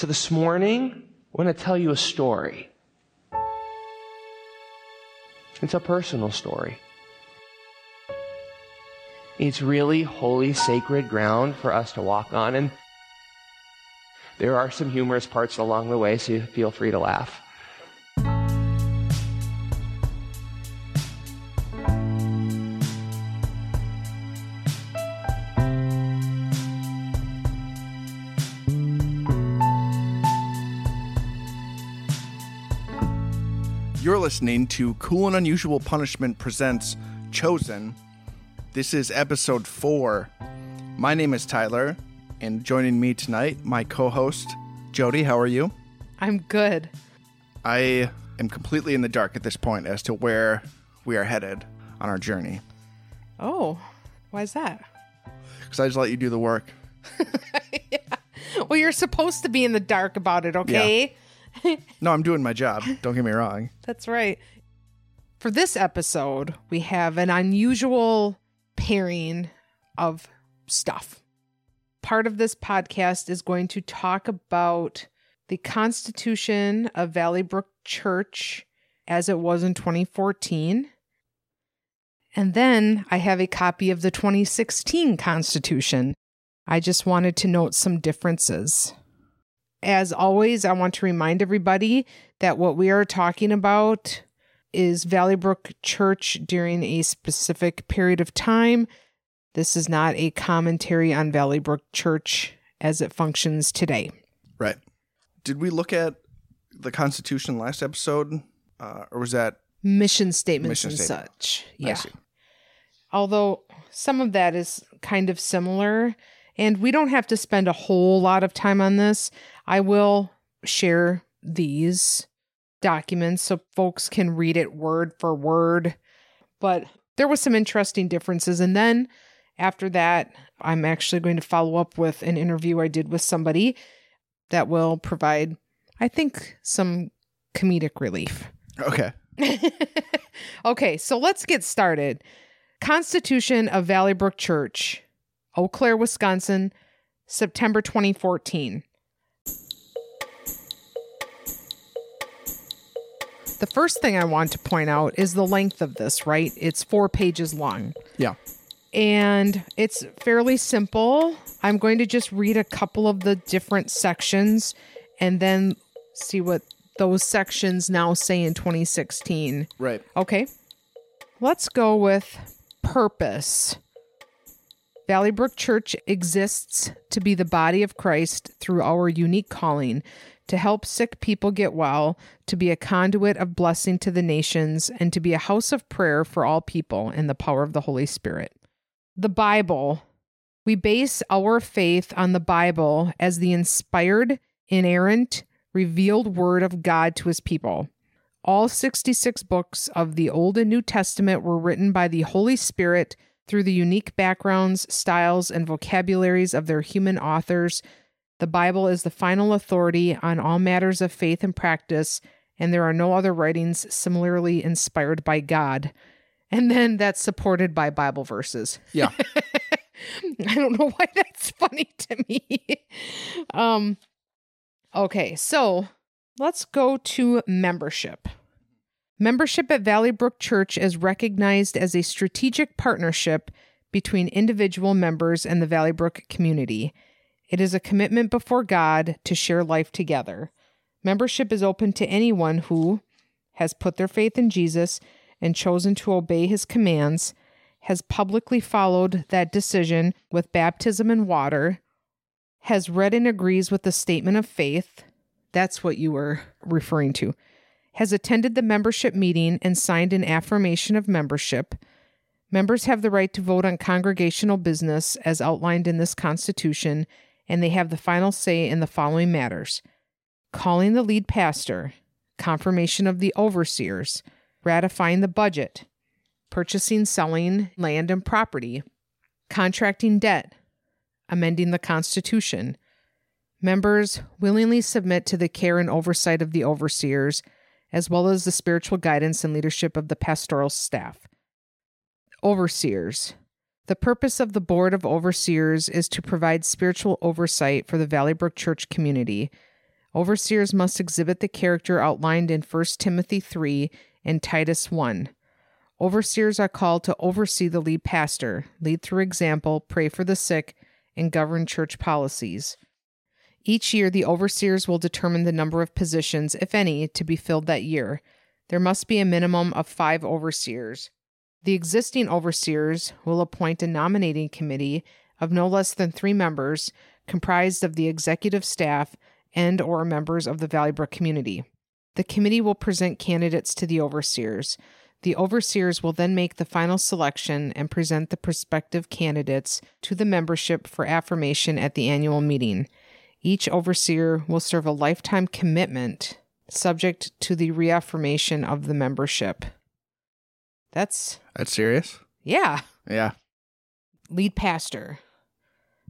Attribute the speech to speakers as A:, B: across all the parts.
A: So this morning, I want to tell you a story. It's a personal story. It's really holy, sacred ground for us to walk on, and there are some humorous parts along the way, so feel free to laugh.
B: Listening to Cool and Unusual Punishment Presents Chosen. This is episode four. My name is Tyler, and joining me tonight, my co host, Jodie. How are you?
C: I'm good.
B: I am completely in the dark at this point as to where we are headed on our journey
C: Oh, why is that?
B: because I just let you do the work.
C: Well, you're supposed to be in the dark about it, okay?
B: No, I'm doing my job. Don't get me wrong.
C: That's right. For this episode, we have an unusual pairing of stuff. Part of this podcast is going to talk about the Constitution of Valleybrook Church as it was in 2014. And then I have a copy of the 2016 Constitution. I just wanted to note some differences. As always, I want to remind everybody that what we are talking about is Valleybrook Church during a specific period of time. This is not a commentary on Valleybrook Church as it functions today.
B: Right. Did we look at the Constitution last episode? Uh, or was that
C: Mission statements
B: Mission
C: and
B: statement.
C: such. Yeah. Although some of that is kind of similar, and we don't have to spend a whole lot of time on this. I will share these documents so folks can read it word for word. But there was some interesting differences. And then after that, I'm actually going to follow up with an interview I did with somebody that will provide, I think, some comedic relief.
B: Okay.
C: okay, so let's get started. Constitution of Valleybrook Church, Eau Claire, Wisconsin, September 2014. The first thing I want to point out is the length of this, right? It's four pages long
B: Yeah.
C: and it's fairly simple. I'm going to just read a couple of the different sections and then see what those sections now say in 2016.
B: Right.
C: Okay. Let's go with purpose. Valleybrook Church exists to be the body of Christ through our unique calling to help sick people get well, to be a conduit of blessing to the nations, and to be a house of prayer for all people in the power of the Holy Spirit. The Bible. We base our faith on the Bible as the inspired, inerrant, revealed word of God to his people. All 66 books of the Old and New Testament were written by the Holy Spirit through the unique backgrounds, styles, and vocabularies of their human authors. The Bible is the final authority on all matters of faith and practice, and there are no other writings similarly inspired by God. And then that's supported by Bible verses.
B: Yeah.
C: I don't know why that's funny to me. um okay, so let's go to membership. Membership at Valleybrook Church is recognized as a strategic partnership between individual members and the Valleybrook community. It is a commitment before God to share life together. Membership is open to anyone who has put their faith in Jesus and chosen to obey his commands, has publicly followed that decision with baptism and water, has read and agrees with the statement of faith. That's what you were referring to. Has attended the membership meeting and signed an affirmation of membership. Members have the right to vote on congregational business as outlined in this Constitution, and they have the final say in the following matters calling the lead pastor, confirmation of the overseers, ratifying the budget, purchasing, selling land and property, contracting debt, amending the Constitution. Members willingly submit to the care and oversight of the overseers, as well as the spiritual guidance and leadership of the pastoral staff. Overseers. The purpose of the Board of Overseers is to provide spiritual oversight for the Valleybrook Church community. Overseers must exhibit the character outlined in 1 Timothy 3 and Titus 1. Overseers are called to oversee the lead pastor, lead through example, pray for the sick, and govern church policies. Each year, the overseers will determine the number of positions, if any, to be filled that year. There must be a minimum of five overseers. The existing overseers will appoint a nominating committee of no less than three members, comprised of the executive staff and or members of the Valleybrook community. The committee will present candidates to the overseers. The overseers will then make the final selection and present the prospective candidates to the membership for affirmation at the annual meeting. Each overseer will serve a lifetime commitment subject to the reaffirmation of the membership. That's,
B: That's serious?
C: yeah.
B: Yeah.
C: Lead pastor.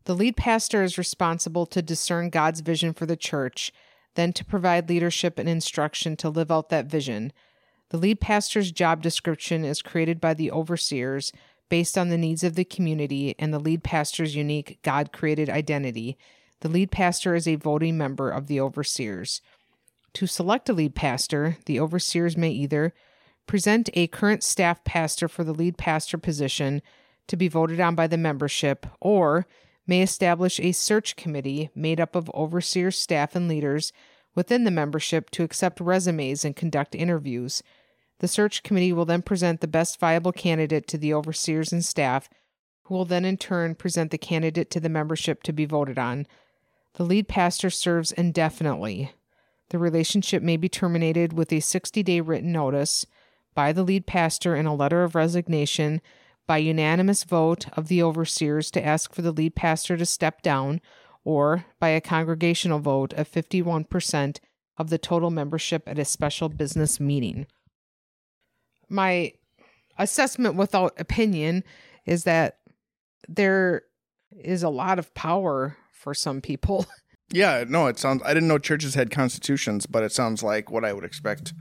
C: The lead pastor is responsible to discern God's vision for the church, then to provide leadership and instruction to live out that vision. The lead pastor's job description is created by the overseers based on the needs of the community and the lead pastor's unique God created identity. The lead pastor is a voting member of the overseers. To select a lead pastor, the overseers may either present a current staff pastor for the lead pastor position to be voted on by the membership, or may establish a search committee made up of overseers, staff, and leaders within the membership to accept resumes and conduct interviews. The search committee will then present the best viable candidate to the overseers and staff, who will then in turn present the candidate to the membership to be voted on. The lead pastor serves indefinitely. The relationship may be terminated with a 60 day written notice by the lead pastor in a letter of resignation by unanimous vote of the overseers to ask for the lead pastor to step down, or by a congregational vote of 51% of the total membership at a special business meeting. My assessment without opinion is that there is a lot of power for some people.
B: Yeah, no, it sounds. I didn't know churches had constitutions, but it sounds like what I would expect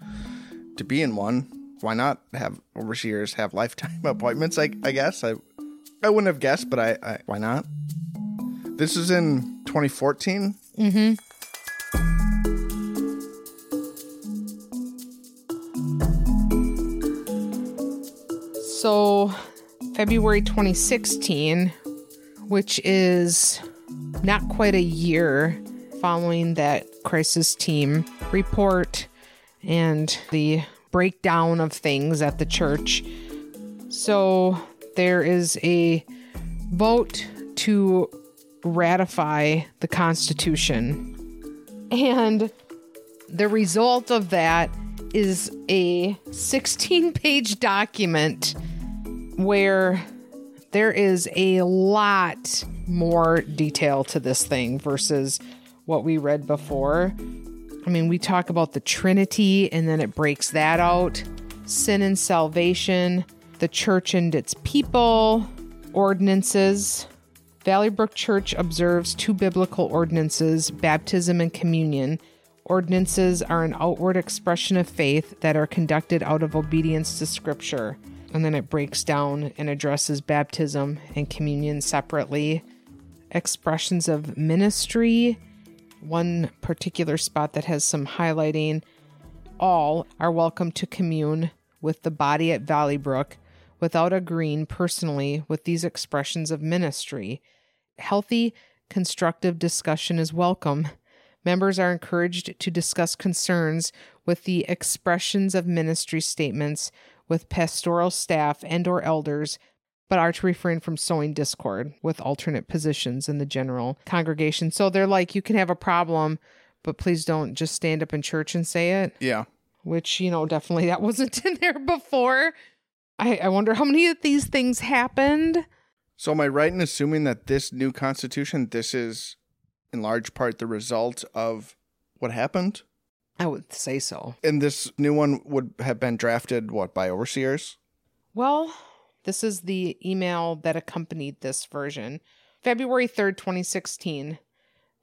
B: to be in one. Why not have overseers have lifetime appointments? I, I guess I, I wouldn't have guessed, but I, I why not? This is in 2014.
C: Mm-hmm. So, February 2016, which is not quite a year following that crisis team report and the breakdown of things at the church. So, there is a vote to ratify the Constitution. And the result of that is a 16 page document where there is a lot more detail to this thing versus what we read before. I mean, we talk about the Trinity and then it breaks that out sin and salvation, the church and its people, ordinances. Valley Brook Church observes two biblical ordinances baptism and communion. Ordinances are an outward expression of faith that are conducted out of obedience to Scripture. And then it breaks down and addresses baptism and communion separately. Expressions of ministry, one particular spot that has some highlighting. All are welcome to commune with the body at Valleybrook without agreeing personally with these expressions of ministry. Healthy, constructive discussion is welcome. Members are encouraged to discuss concerns with the expressions of ministry statements with pastoral staff and or elders but are to refrain from sowing discord with alternate positions in the general congregation. So they're like you can have a problem but please don't just stand up in church and say it,
B: Yeah,
C: which you know definitely that wasn't in there before. I, I wonder how many of these things happened.
B: So am I right in assuming that this new constitution, this is in large part the result of what happened?
C: I would say so.
B: And this new one would have been drafted what by overseers?
C: Well, this is the email that accompanied this version. February 3rd, 2016.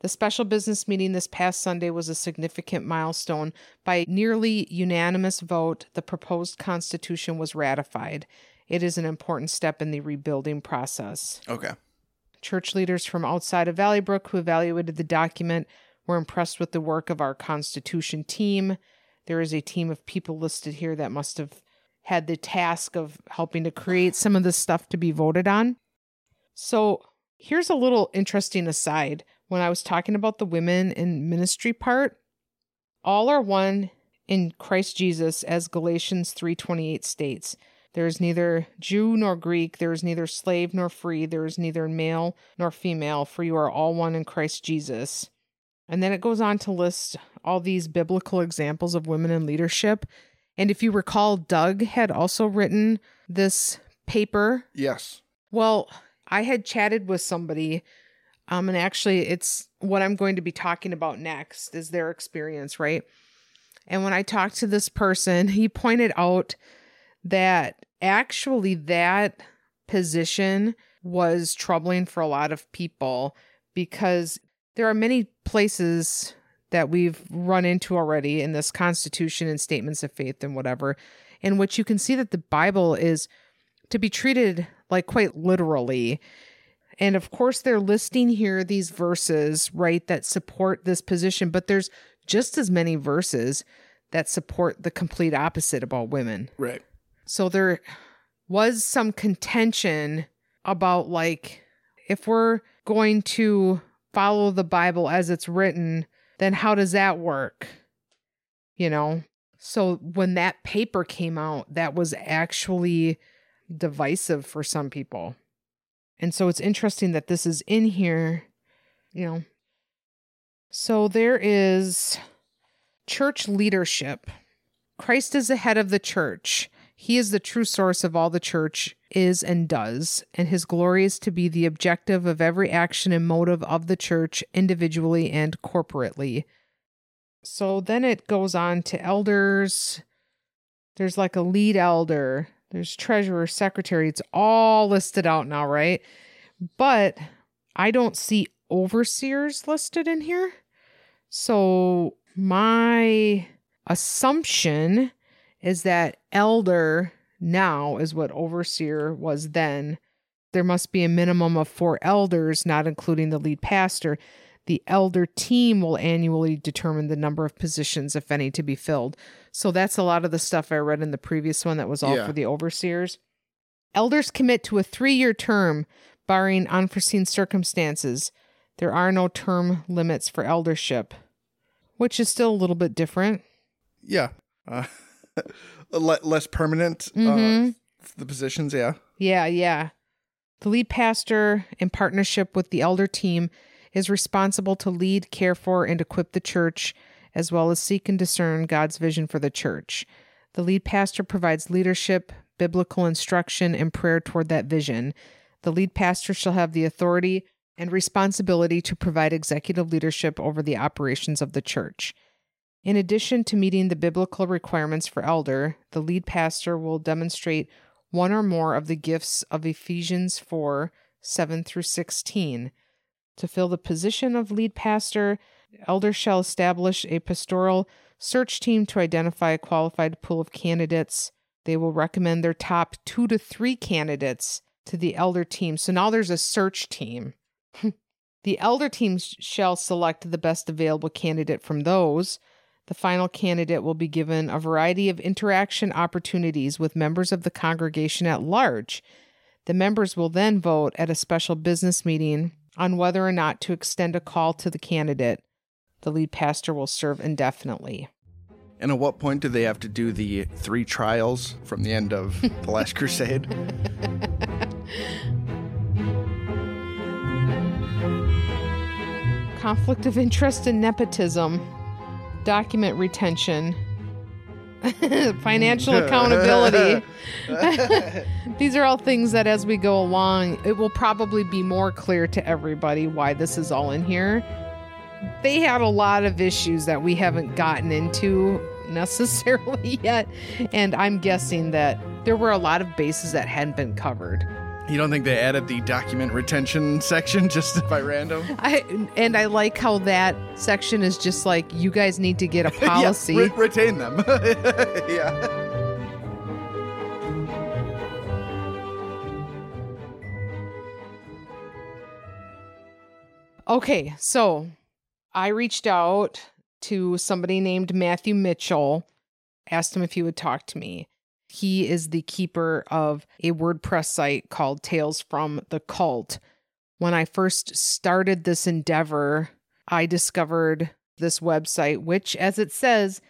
C: The special business meeting this past Sunday was a significant milestone. By nearly unanimous vote, the proposed constitution was ratified. It is an important step in the rebuilding process.
B: Okay.
C: Church leaders from outside of Valleybrook who evaluated the document We're impressed with the work of our Constitution team. There is a team of people listed here that must have had the task of helping to create some of this stuff to be voted on. So, here's a little interesting aside. When I was talking about the women in ministry part, all are one in Christ Jesus as Galatians 3:28 states. There is neither Jew nor Greek, there is neither slave nor free, there is neither male nor female, for you are all one in Christ Jesus. And then it goes on to list all these biblical examples of women in leadership. And if you recall, Doug had also written this paper.
B: Yes.
C: Well, I had chatted with somebody, um, and actually, it's what I'm going to be talking about next is their experience, right? And when I talked to this person, he pointed out that actually that position was troubling for a lot of people because there are many places that we've run into already in this constitution and statements of faith and whatever in which you can see that the bible is to be treated like quite literally and of course they're listing here these verses right that support this position but there's just as many verses that support the complete opposite about women
B: Right.
C: so there was some contention about like if we're going to follow the Bible as it's written, then how does that work? You know? So when that paper came out, that was actually divisive for some people. And so it's interesting that this is in here, you know. So there is church leadership. Christ is the head of the church. He is the true source of all the church is and does, and his glory is to be the objective of every action and motive of the church, individually and corporately. So then it goes on to elders. There's like a lead elder, there's treasurer, secretary. It's all listed out now, right? But I don't see overseers listed in here. So my assumption is that elder now is what overseer was then. There must be a minimum of four elders, not including the lead pastor. The elder team will annually determine the number of positions, if any, to be filled. So that's a lot of the stuff I read in the previous one that was all
B: Yeah.
C: for the overseers. Elders commit to a three year term, barring unforeseen circumstances. There are no term limits for eldership, which is still a little bit different.
B: Yeah. Uh, less permanent.
C: Mhm.
B: Uh, the positions. Yeah.
C: Yeah, yeah. The lead pastor, in partnership with the elder team, is responsible to lead, care for, and equip the church, as well as seek and discern God's vision for the church. The lead pastor provides leadership, biblical instruction, and prayer toward that vision. The lead pastor shall have the authority and responsibility to provide executive leadership over the operations of the church. In addition to meeting the biblical requirements for elder, the lead pastor will demonstrate one or more of the gifts of Ephesians 4 7 through 16. To fill the position of lead pastor, elder shall establish a pastoral search team to identify a qualified pool of candidates. They will recommend their top two to three candidates to the elder team. So now there's a search team. the elder team shall select the best available candidate from those. The final candidate will be given a variety of interaction opportunities with members of the congregation at large. The members will then vote at a special business meeting on whether or not to extend a call to the candidate. The lead pastor will serve indefinitely.
B: And at what point do they have to do the three trials from the end of the Last Crusade?
C: Conflict of interest and nepotism, document retention, financial accountability. These are all things that as we go along, it will probably be more clear to everybody why this is all in here. They had a lot of issues that we haven't gotten into necessarily yet, and I'm guessing that there were a lot of bases that hadn't been covered.
B: You don't think they added the document retention section just by random?
C: I and I like how that section is just like you guys need to get a
B: Yeah,
C: policy.
B: re- retain them. yeah.
C: Okay, so I reached out to somebody named Matthew Mitchell, asked him if he would talk to me. He is the keeper of a WordPress site called Tales from the Cult. When I first started this endeavor, I discovered this website, which, as it says,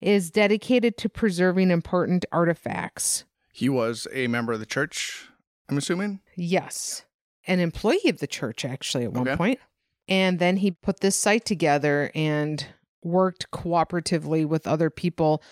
C: is dedicated to preserving important artifacts.
B: He was a member of the church, I'm assuming.
C: Yes, an employee of the church, actually, at one
B: Okay.
C: point. And then he put this site together and worked cooperatively with other people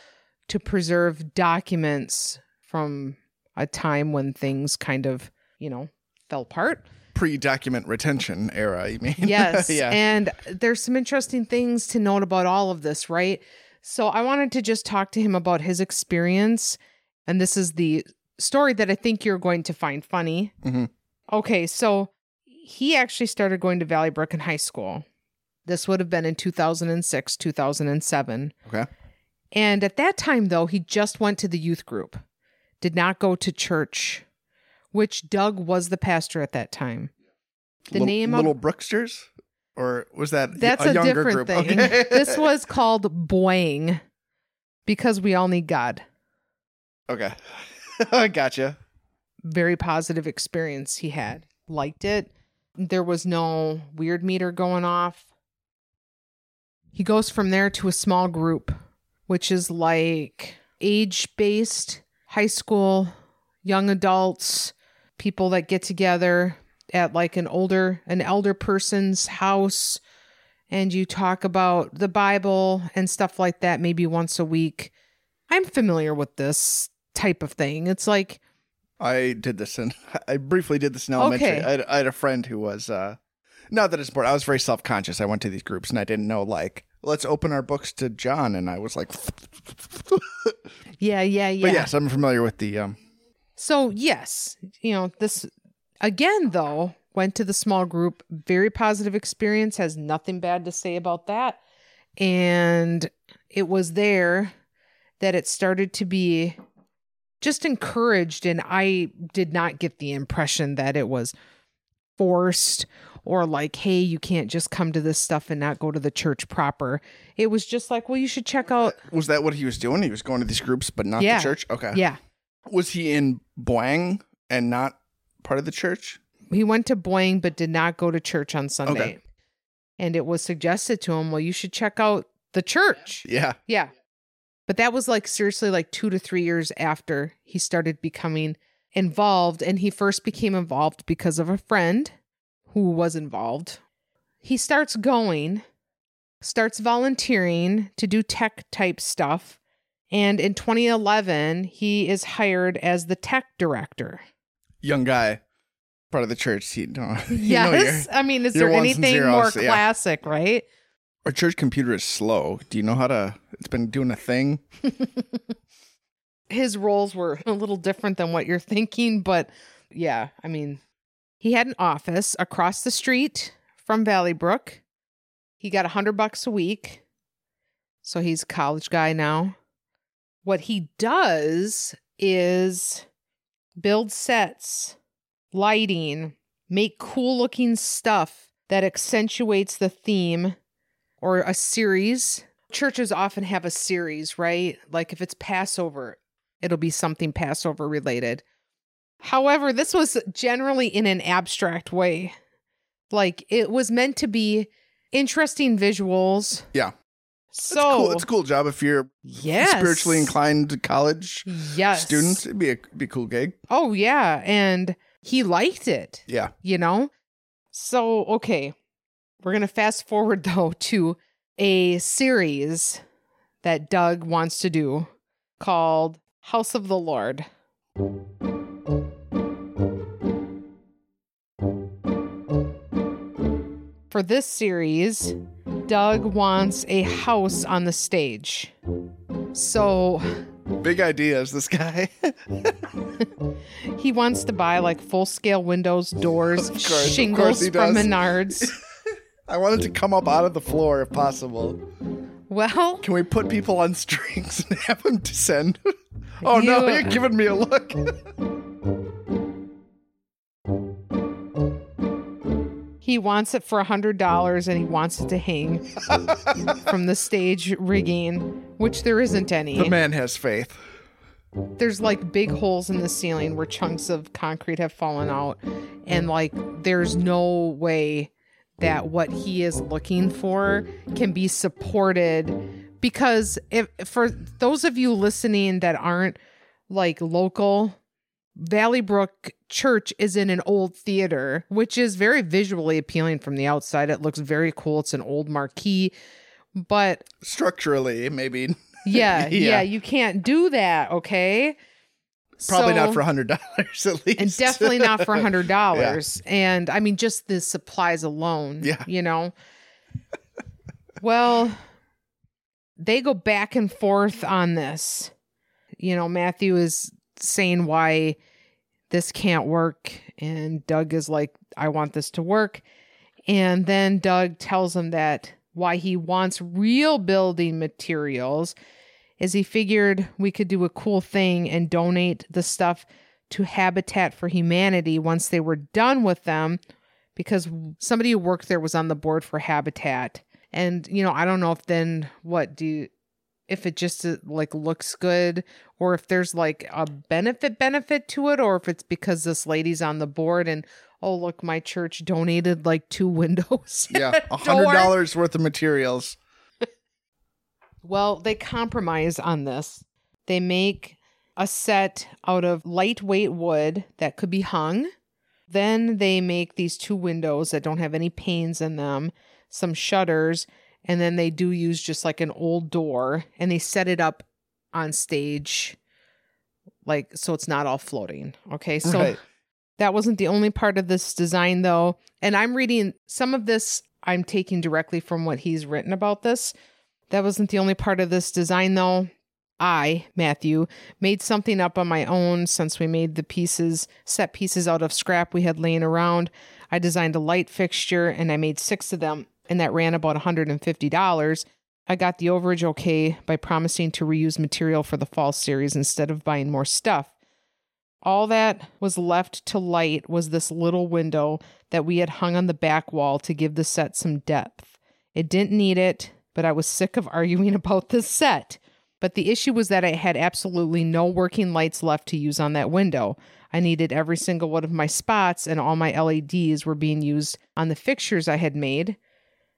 C: to preserve documents from a time when things kind of, you know, fell apart.
B: Pre document retention era, you mean?
C: Yes.
B: yeah.
C: And there's some interesting things to note about all of this, right? So I wanted to just talk to him about his experience. And this is the story that I think you're going to find funny.
B: Mhm.
C: Okay. So he actually started going to Valleybrook in high school. This would have been in 2006, 2007.
B: Okay.
C: And at that time, though, he just went to the youth group, did not go to church, which Doug was the pastor at that time. The
B: Little-
C: name of
B: Little Brooksters? Or was that
C: that's
B: a,
C: a,
B: younger
C: different
B: group?
C: thing.
B: Okay.
C: this was called Boing because we all need God.
B: Okay. I gotcha.
C: Very positive experience he had. Liked it. There was no weird meter going off. He goes from there to a small group, which is like age based, high school, young adults, people that get together at like an older, an elder person's house and you talk about the Bible and stuff like that maybe once a week. I'm familiar with this type of thing. It's like,
B: I did this and I briefly did this in elementary.
C: Okay.
B: I, had, I had a friend who was uh not that it's important. I was very self conscious. I went to these groups and I didn't know like let's open our books to John and I was like
C: yeah, yeah, yeah.
B: But yes, I'm familiar with the um
C: So, yes, you know, this again, though, went to the small group. Very positive experience, has nothing bad to say about that. And it was there that it started to be just encouraged. And I did not get the impression that it was forced or like, hey, you can't just come to this stuff and not go to the church proper. It was just like, well, you should check out.
B: was that what he was doing? He was going to these groups but not
C: Yeah.
B: the church? Okay.
C: Yeah.
B: Was he in Boing and not part of the church?
C: he went to Boing but did not go to church on Sunday.
B: Okay.
C: And it was suggested to him, well, you should check out the church.
B: Yeah.
C: Yeah. But that was like seriously like two to three years after he started becoming involved. And he first became involved because of a friend who was involved. He starts going, starts volunteering to do tech type stuff. And in 2011, he is hired as the tech director.
B: Young guy, part of the church. He, no, you know
C: Yes. I mean, is there anything more
B: zeros, yeah.
C: classic, right?
B: our church computer is slow. Do you know how to? It's been doing a thing.
C: His roles were a little different than what you're thinking, but yeah, I mean, he had an office across the street from Valleybrook. He got a hundred bucks a week. So he's a college guy now. What he does is build sets, lighting, make cool looking stuff that accentuates the theme or a series. Churches often have a series, right? Like if it's Passover, it'll be something Passover related. However, this was generally in an abstract way. Like it was meant to be interesting visuals.
B: Yeah. It's
C: So
B: cool. It's a cool job if you're
C: yes,
B: spiritually inclined college
C: yes.
B: student. It'd be a be a cool gig.
C: Oh yeah, and he liked it.
B: Yeah.
C: you know? So, okay. We're going to fast forward though to a series that Doug wants to do called House of the Lord. For this series, Doug wants a house on the stage. So,
B: Big ideas, this guy.
C: He wants to buy like full scale windows, doors,
B: course,
C: shingles from. Menards.
B: I wanted to come up out of the floor if possible.
C: Well,
B: Can we put people on strings and have them descend? oh no,
C: You-
B: you're giving me a
C: he he wants it for a hundred dollars and he wants it to hang from the stage rigging, which there isn't any.
B: The man has faith.
C: There's like big holes in the ceiling where chunks of concrete have fallen out, and like there's no way that what he is looking for can be supported because if for those of you listening that aren't like local Valleybrook Church is in an old theater, which is very visually appealing from the outside. It looks very cool. It's an old marquee, but
B: Structurally, maybe
C: yeah, yeah,
B: Yeah.
C: you can't do that, okay?
B: probably
C: So-
B: not for a hundred dollars at least.
C: and definitely not for a hundred dollars. And I mean, just the supplies alone.
B: Yeah.
C: you know. well, they go back and forth on this. You know, Matthew is saying why this can't work, and Doug is like, "I want this to work." And then Doug tells him that why he wants real building materials is he figured we could do a cool thing and donate the stuff to Habitat for Humanity once they were done with them because somebody who worked there was on the board for Habitat. And you know, I don't know if then what do if it just uh, like looks good or if there's like a benefit benefit to it or if it's because this lady's on the board and oh look my church donated like two windows.
B: yeah, a hundred dollars worth of materials.
C: Well, they compromise on this. They make a set out of lightweight wood that could be hung. Then they make these two windows that don't have any panes in them, some shutters, and then they do use just like an old door and they set it up on stage like so it's not all floating. Okay? So
B: right.
C: that wasn't the only part of this design, though. And I'm reading some of this, I'm taking directly from what he's written about this. That wasn't the only part of this design, though. I, Matthew, made something up on my own since we made the pieces, set pieces out of scrap we had laying around. I designed a light fixture and I made six of them, and that ran about $150. I got the overage okay by promising to reuse material for the fall series instead of buying more stuff. All that was left to light was this little window that we had hung on the back wall to give the set some depth. It didn't need it, but I was sick of arguing about this set. But the issue was that I had absolutely no working lights left to use on that window. I needed every single one of my spots, and all my LEDs were being used on the fixtures I had made.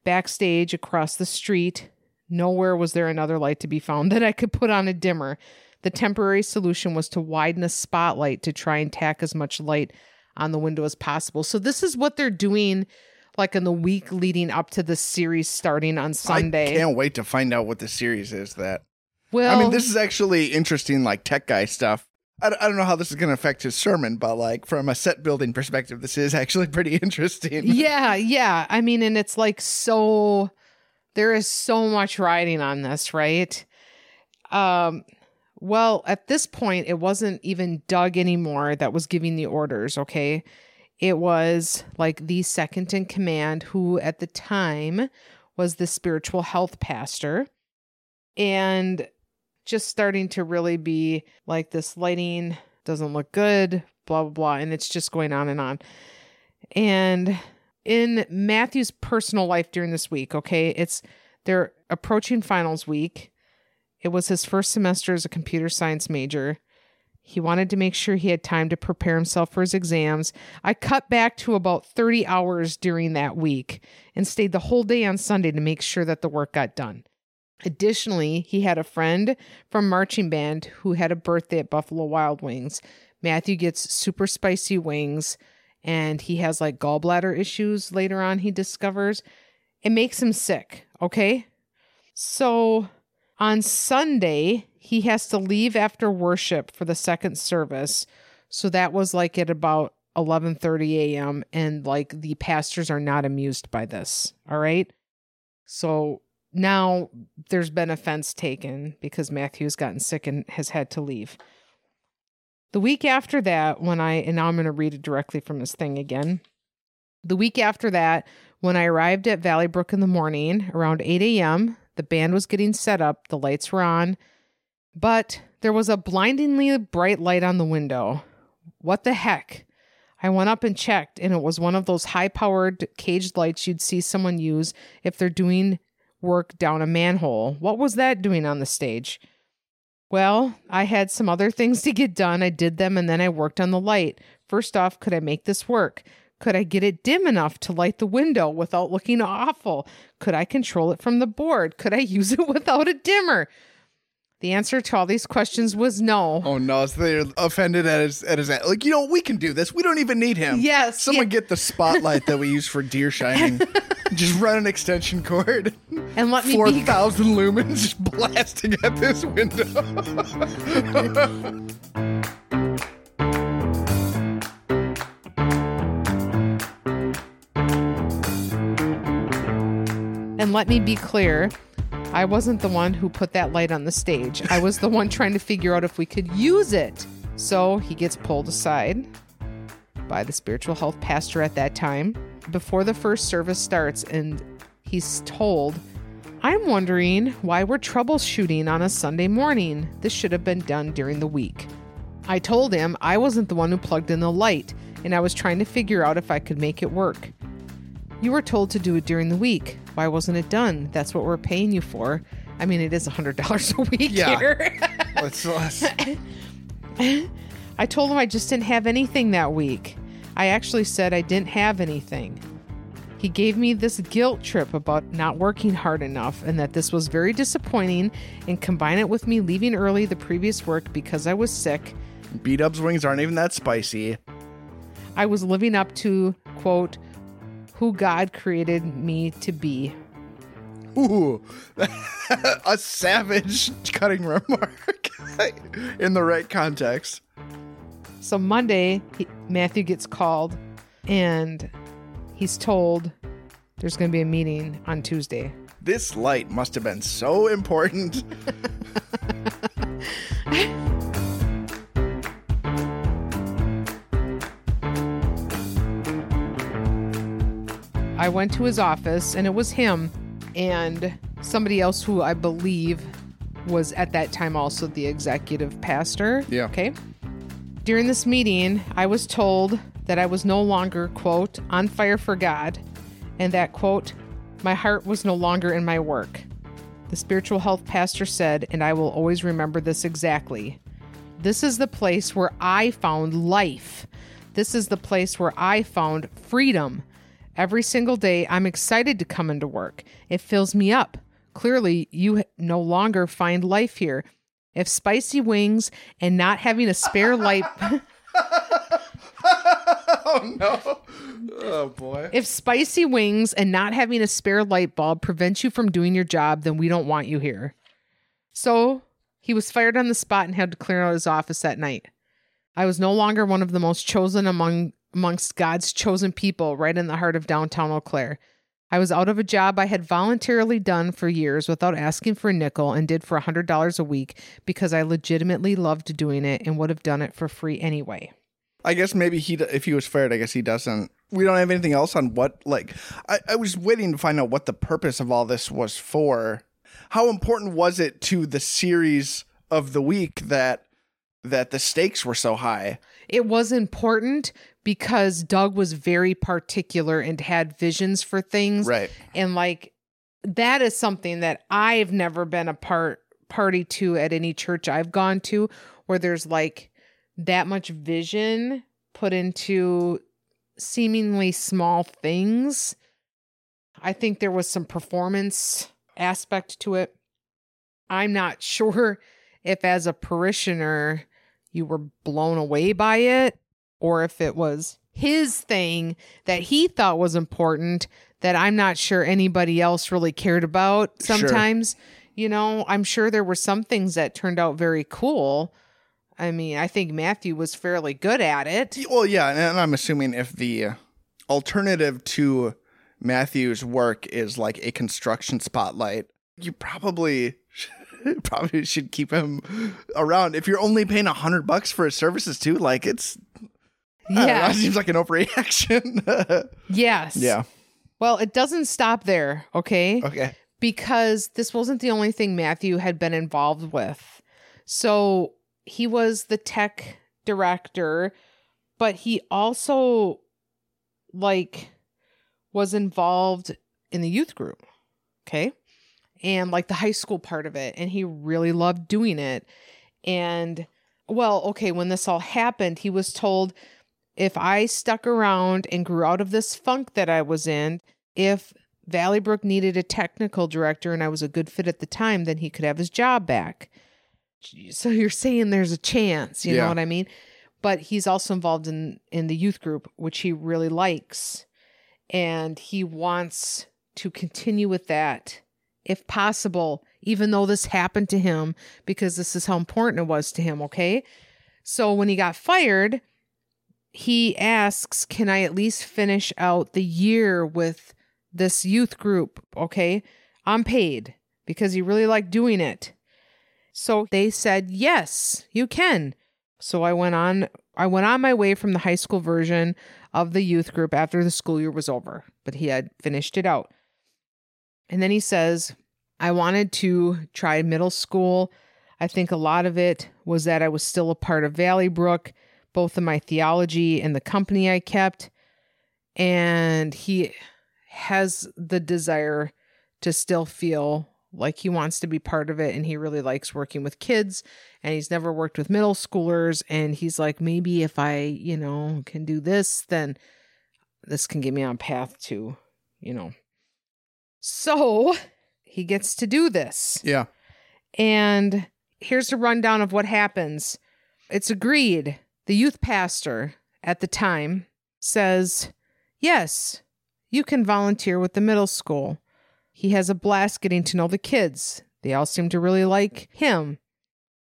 C: Backstage across the street, nowhere was there another light to be found that I could put on a dimmer. The temporary solution was to widen a spotlight to try and tack as much light on the window as possible. So this is what they're doing like in the week leading up to the series starting on Sunday.
B: I can't wait to find out what the series is that.
C: well,
B: I mean, this is actually interesting, like tech guy stuff. I, don't know how this is going to affect his sermon, but like from a set building perspective, this is actually pretty interesting.
C: yeah, yeah. I mean, and it's like so there is so much riding on this, right? Um well, at this point it wasn't even Doug anymore that was giving the orders, okay? It was like the second in command who at the time was the spiritual health pastor and just starting to really be like this lighting doesn't look good, blah blah blah and it's just going on and on. And in Matthew's personal life during this week, okay, it's they're approaching finals week. It was his first semester as a computer science major. He wanted to make sure he had time to prepare himself for his exams. I cut back to about 30 hours during that week and stayed the whole day on Sunday to make sure that the work got done. Additionally, he had a friend from marching band who had a birthday at Buffalo Wild Wings. Matthew gets super spicy wings and he has like gallbladder issues later on, he discovers. It makes him sick, okay? So on Sunday, he has to leave after worship for the second service. So that was like at about 11:30 a.m. and like the pastors are not amused by this, all right? So now there's been offense taken because Matthew's gotten sick and has had to leave. The week after that, when I, and now I'm going to read it directly from his thing again. The week after that, when I arrived at Valleybrook in the morning around 8 a.m., the band was getting set up, the lights were on, but there was a blindingly bright light on the window. What the heck? I went up and checked, and it was one of those high powered caged lights you'd see someone use if they're doing work down a manhole. What was that doing on the stage? Well, I had some other things to get done. I did them and then I worked on the light. First off, could I make this work? Could I get it dim enough to light the window without looking awful? Could I control it from the board? Could I use it without a dimmer? The answer to all these questions was no.
B: Oh no, so they're offended at his at his like you know we can do this. We don't even need him.
C: Yes,
B: someone
C: yeah.
B: get the spotlight that we use for deer shining. just run an extension cord
C: and let me
B: four thousand lumens just blasting at this window.
C: And let me be clear, I wasn't the one who put that light on the stage. I was the one trying to figure out if we could use it. So he gets pulled aside by the spiritual health pastor at that time before the first service starts, and he's told, I'm wondering why we're troubleshooting on a Sunday morning. This should have been done during the week. I told him I wasn't the one who plugged in the light, and I was trying to figure out if I could make it work. You were told to do it during the week. Why wasn't it done? That's what we're paying you for. I mean, it is $100 a week
B: Yeah.
C: here.
B: let's, let's
C: I told him I just didn't have anything that week. I actually said I didn't have anything. He gave me this guilt trip about not working hard enough and that this was very disappointing and combine it with me leaving early the previous work because I was sick.
B: B-Dubs wings aren't even that spicy.
C: I was living up to, quote, who God created me to be.
B: Ooh, a savage cutting remark in the right context.
C: So Monday, he, Matthew gets called and he's told there's going to be a meeting on Tuesday.
B: This light must have been so important.
C: I went to his office and it was him and somebody else who I believe was at that time also the executive pastor.
B: Yeah.
C: Okay. During this meeting, I was told that I was no longer, quote, on fire for God, and that, quote, my heart was no longer in my work. The spiritual health pastor said, and I will always remember this exactly this is the place where I found life. This is the place where I found freedom. Every single day, I'm excited to come into work. It fills me up. Clearly, you no longer find life here. If spicy wings and not having a spare light.
B: oh no. Oh boy.
C: If spicy wings and not having a spare light bulb prevents you from doing your job, then we don't want you here. So he was fired on the spot and had to clear out his office that night. I was no longer one of the most chosen among amongst God's chosen people right in the heart of downtown Eau Claire. I was out of a job I had voluntarily done for years without asking for a nickel and did for a $100 a week because I legitimately loved doing it and would have done it for free anyway.
B: I guess maybe he, if he was fired, I guess he doesn't. We don't have anything else on what, like, I, I was waiting to find out what the purpose of all this was for. How important was it to the series of the week that that the stakes were so high?
C: It was important because Doug was very particular and had visions for things.
B: Right.
C: And like that is something that I've never been a part party to at any church I've gone to where there's like that much vision put into seemingly small things. I think there was some performance aspect to it. I'm not sure if as a parishioner you were blown away by it or if it was his thing that he thought was important that I'm not sure anybody else really cared about
B: Sure.
C: sometimes. You know, I'm sure there were some things that turned out very cool. I mean, I think Matthew was fairly good at it.
B: Well, yeah, and- and I'm assuming if the uh, alternative to Matthew's work is like a construction spotlight, you probably probably should keep him around. If you're only paying a hundred bucks for his services too, like it's Know,
C: Yeah.
B: it seems like an overreaction.
C: Yes.
B: yeah.
C: Well, it doesn't stop there, okay?
B: Okay.
C: because this wasn't the only thing Matthew had been involved with. So he was the tech director but he also like was involved in the youth group. Okay. And like the high school part of it. And he really loved doing it. And well, okay, when this all happened, he was told if I stuck around and grew out of this funk that I was in, if Valleybrook needed a technical director and I was a good fit at the time, then he could have his job back. So you're saying there's a chance, you
B: Yeah.
C: know what I mean? But he's also involved in in the youth group, which he really likes, and he wants to continue with that if possible, even though this happened to him because this is how important it was to him, okay? So when he got fired, he asks, Can I at least finish out the year with this youth group? Okay. I'm paid because he really liked doing it. So they said, Yes, you can. So I went on I went on my way from the high school version of the youth group after the school year was over, but he had finished it out. And then he says, I wanted to try middle school. I think a lot of it was that I was still a part of Valleybrook both of my theology and the company I kept. And he has the desire to still feel like he wants to be part of it. And he really likes working with kids. And he's never worked with middle schoolers. And he's like, maybe if I, you know, can do this, then this can get me on a path to, you know. So he gets to do this.
B: Yeah.
C: And here's a rundown of what happens. It's agreed. The youth pastor at the time says, Yes, you can volunteer with the middle school. He has a blast getting to know the kids. They all seem to really like him.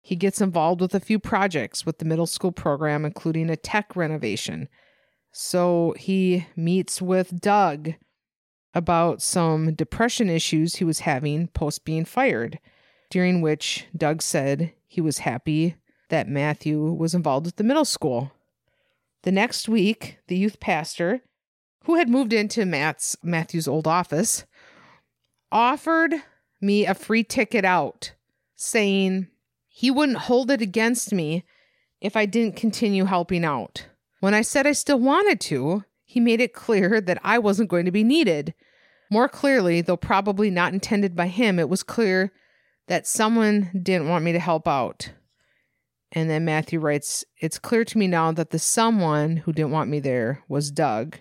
C: He gets involved with a few projects with the middle school program, including a tech renovation. So he meets with Doug about some depression issues he was having post being fired during which Doug said he was happy that Matthew was involved with the middle school. The next week, the youth pastor, who had moved into Matt's Matthew's old office, offered me a free ticket out, saying he wouldn't hold it against me if I didn't continue helping out. When I said I still wanted to, he made it clear that I wasn't going to be needed. More clearly, though probably not intended by him, it was clear that someone didn't want me to help out. And then Matthew writes, It's clear to me now that the someone who didn't want me there was Doug.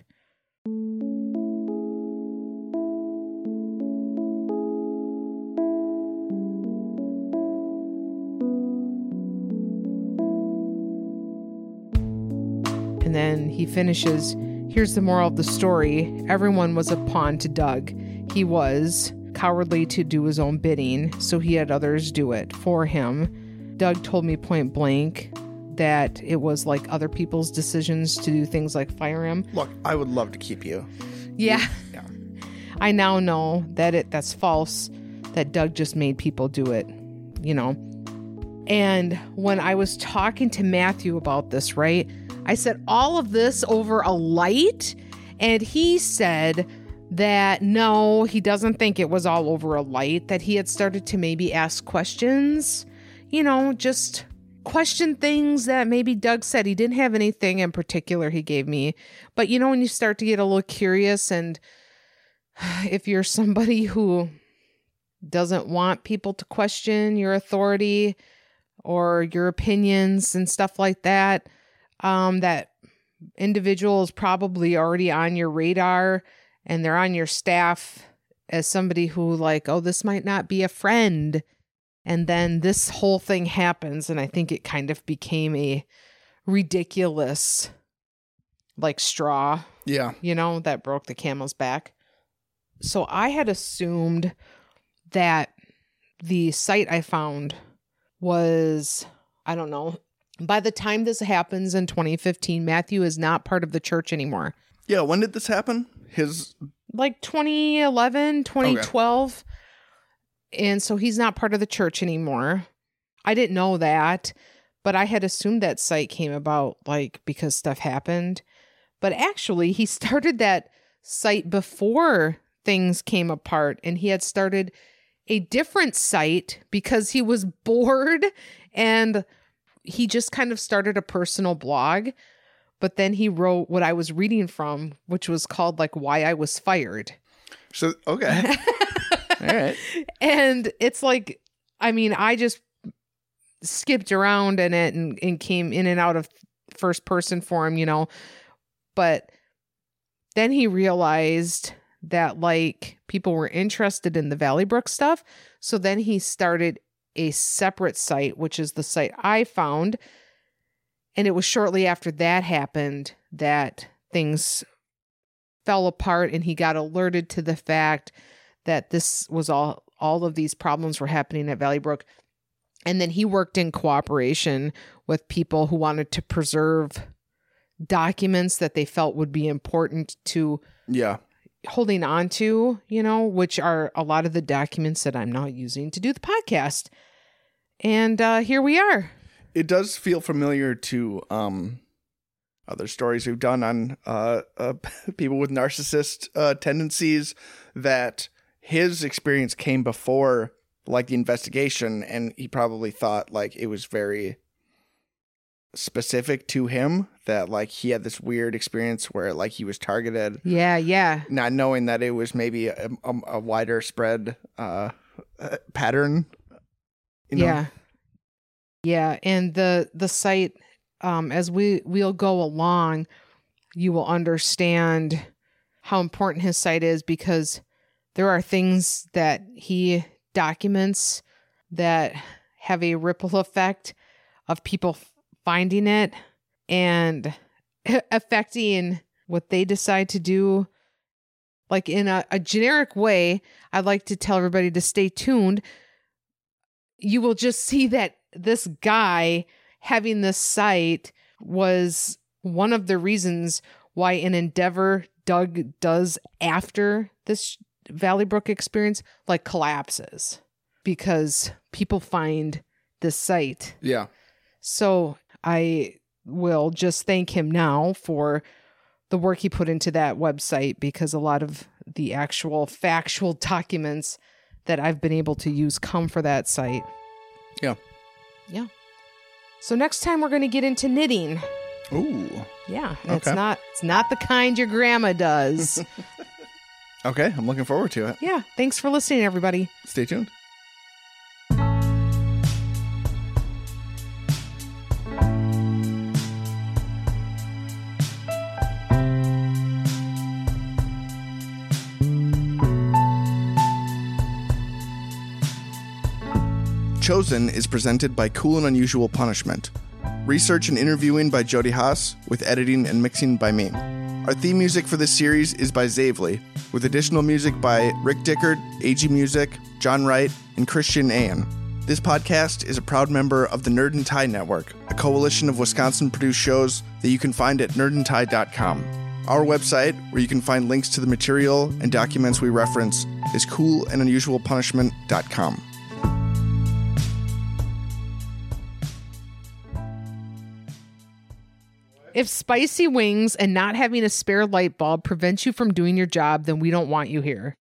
C: And then he finishes Here's the moral of the story everyone was a pawn to Doug. He was cowardly to do his own bidding, so he had others do it for him. Doug told me point blank that it was like other people's decisions to do things like fire him.
B: Look, I would love to keep you.
C: Yeah.
B: Yeah.
C: I now know that it that's false, that Doug just made people do it, you know. And when I was talking to Matthew about this, right? I said all of this over a light and he said that no, he doesn't think it was all over a light, that he had started to maybe ask questions, you know, just question things that maybe Doug said. He didn't have anything in particular he gave me. But you know, when you start to get a little curious, and if you're somebody who doesn't want people to question your authority or your opinions and stuff like that, um, that individual is probably already on your radar and they're on your staff as somebody who like oh this might not be a friend and then this whole thing happens and i think it kind of became a ridiculous like straw
B: Yeah.
C: you know that broke the camel's back so i had assumed that the site i found was i don't know by the time this happens in 2015 matthew is not part of the church anymore
B: Yeah. When did this happen? His.
C: like 2011, 2012. And so he's not part of the church anymore. I didn't know that, but I had assumed that site came about like because stuff happened. But actually, he started that site before things came apart and he had started a different site because he was bored and he just kind of started a personal blog. but then he wrote what I was reading from, which was called like Why I Was Fired.
B: So okay.
C: And it's like, I mean, I just skipped around in it and, and came in and out of first person form, you know. But then he realized that like people were interested in the Valleybrook stuff. So then he started a separate site, which is the site I found. And it was shortly after that happened that things fell apart and he got alerted to the fact that this was all all of these problems were happening at Valleybrook. And then he worked in cooperation with people who wanted to preserve documents that they felt would be important to
B: Yeah.
C: holding on to, you know, which are a lot of the documents that I'm not using to do the podcast. And uh, here we are.
B: It does feel familiar to um other stories we've done on uh, uh people with narcissist uh tendencies that his experience came before like the investigation and he probably thought like it was very specific to him that like he had this weird experience where like he was targeted
C: Yeah, yeah.
B: not knowing that it was maybe a, a, a wider spread uh, uh pattern you know?
C: Yeah. Yeah, and the the site um as we we'll go along, you will understand how important his site is because there are things that he documents that have a ripple effect of people finding it and affecting what they decide to do. Like in a, a generic way i'd like to tell everybody to stay tuned. You will just see that this guy having this site was one of the reasons why an endeavor Doug does after this Valleybrook experience like collapses because people find this site.
B: yeah
C: So I will just thank him now for the work he put into that website because a lot of the actual factual documents that I've been able to use come for that site.
B: Yeah.
C: Yeah. So next time we're going to get into knitting.
B: ooh
C: Yeah, and it's not it's not the kind your grandma does.
B: okay i'm looking forward to it
C: yeah, thanks for listening everybody.
B: stay tuned Chosen is presented by Cool and Unusual Punishment. Research and interviewing by Jodie Haas, with editing and mixing by me. Our theme music for this series is by Zavely, with additional music by Rick Dickard, AG Music, John Wright, and Christian Ayan. This podcast is a proud member of the Nerd and Tie Network, a coalition of Wisconsin produced shows that you can find at nerdandtie.com. Our website, where you can find links to the material and documents we reference, is coolandunusualpunishment.com.
C: If spicy wings and not having a spare light bulb prevents you from doing your job, then we don't want you here.